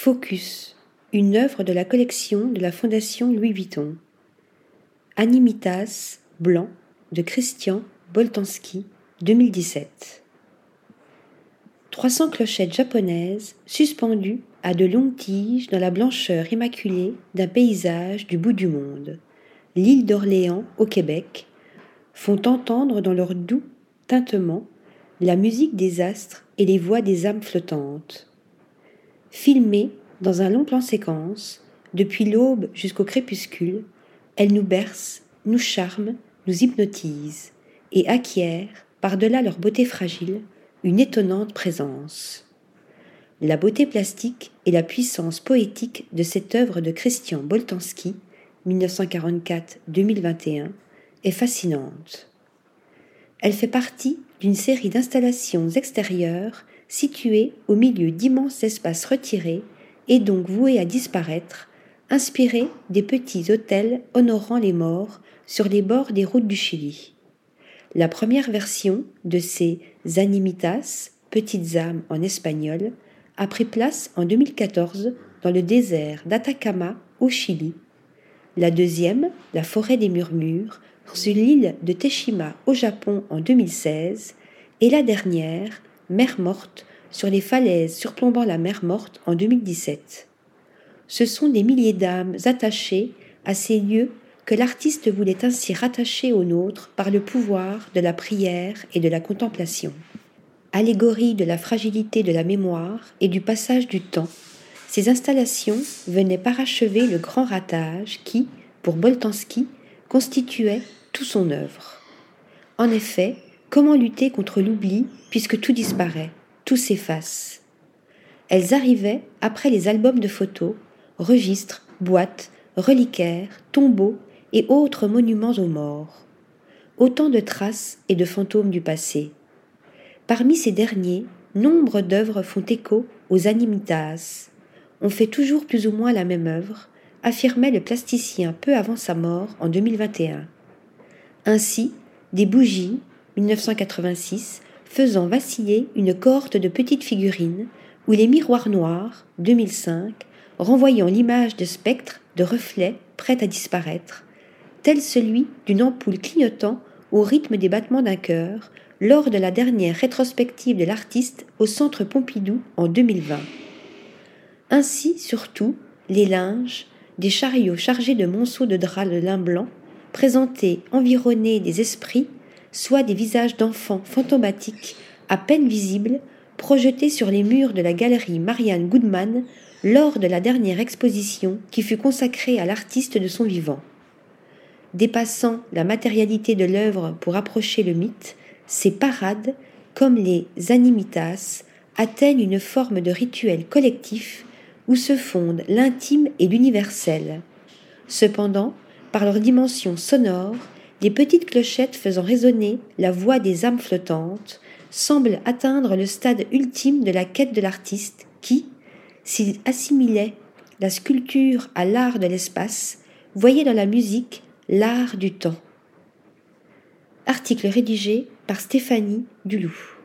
Focus, une œuvre de la collection de la Fondation Louis Vuitton. Animitas, blanc, de Christian Boltanski, 2017. 300 clochettes japonaises suspendues à de longues tiges dans la blancheur immaculée d'un paysage du bout du monde, l'île d'Orléans au Québec, font entendre dans leur doux tintement la musique des astres et les voix des âmes flottantes. Filmée dans un long plan séquence, depuis l'aube jusqu'au crépuscule, elles nous bercent, nous charment, nous hypnotisent et acquièrent, par-delà leur beauté fragile, une étonnante présence. La beauté plastique et la puissance poétique de cette œuvre de Christian Boltanski, 1944-2021, est fascinante. Elle fait partie d'une série d'installations extérieures situées au milieu d'immenses espaces retirés et donc vouées à disparaître, inspirées des petits hôtels honorant les morts sur les bords des routes du Chili. La première version de ces animitas, petites âmes en espagnol, a pris place en 2014 dans le désert d'Atacama au Chili. La deuxième, la forêt des murmures, sur l'île de Teshima au Japon en 2016, et la dernière, Mer Morte, sur les falaises surplombant la mer Morte en 2017. Ce sont des milliers d'âmes attachées à ces lieux que l'artiste voulait ainsi rattacher au nôtre par le pouvoir de la prière et de la contemplation. Allégorie de la fragilité de la mémoire et du passage du temps, ces installations venaient parachever le grand ratage qui, pour Boltanski, constituait tout son œuvre. En effet, comment lutter contre l'oubli puisque tout disparaît, tout s'efface Elles arrivaient après les albums de photos, registres, boîtes, reliquaires, tombeaux et autres monuments aux morts. Autant de traces et de fantômes du passé. Parmi ces derniers, nombre d'œuvres font écho aux animitas. On fait toujours plus ou moins la même œuvre, affirmait le plasticien peu avant sa mort en 2021. Ainsi, des bougies, 1986, faisant vaciller une cohorte de petites figurines, ou les miroirs noirs, 2005, renvoyant l'image de spectres, de reflets prêts à disparaître, tel celui d'une ampoule clignotant au rythme des battements d'un cœur lors de la dernière rétrospective de l'artiste au Centre Pompidou en 2020. Ainsi, surtout, les linges, des chariots chargés de monceaux de draps de lin blanc, présentés environnés des esprits, soit des visages d'enfants fantomatiques, à peine visibles, projetés sur les murs de la galerie Marianne Goodman lors de la dernière exposition qui fut consacrée à l'artiste de son vivant dépassant la matérialité de l'œuvre pour approcher le mythe, ces parades, comme les animitas, atteignent une forme de rituel collectif où se fondent l'intime et l'universel. Cependant, par leur dimension sonore, les petites clochettes faisant résonner la voix des âmes flottantes semblent atteindre le stade ultime de la quête de l'artiste qui, s'il assimilait la sculpture à l'art de l'espace, voyait dans la musique L'art du temps. Article rédigé par Stéphanie Duloup.